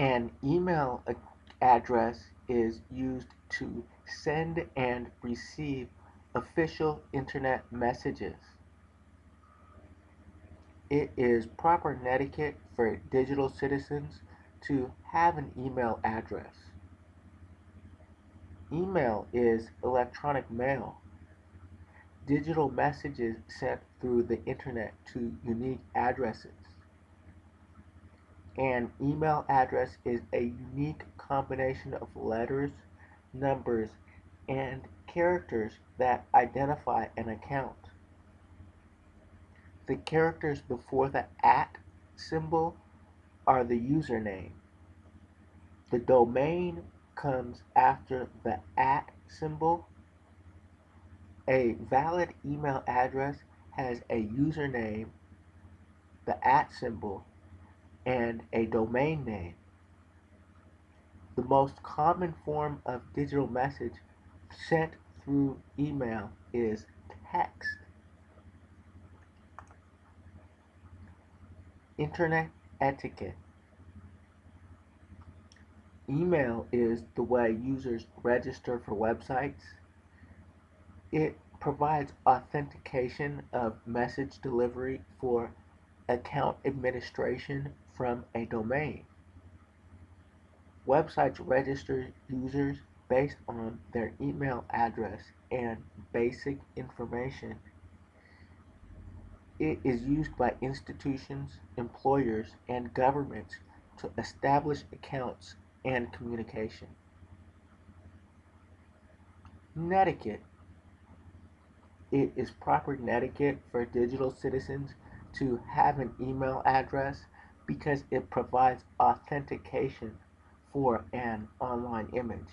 An email address is used to send and receive official Internet messages. It is proper etiquette for digital citizens to have an email address. Email is electronic mail, digital messages sent through the Internet to unique addresses. An email address is a unique combination of letters, numbers, and characters that identify an account. The characters before the at symbol are the username. The domain comes after the at symbol. A valid email address has a username, the at symbol, and a domain name. The most common form of digital message sent through email is text. Internet etiquette. Email is the way users register for websites. It provides authentication of message delivery for account administration from a domain. Websites register users based on their email address and basic information. It is used by institutions, employers, and governments to establish accounts and communication. Netiquette. It is proper netiquette for digital citizens to have an email address because it provides authentication for an online image.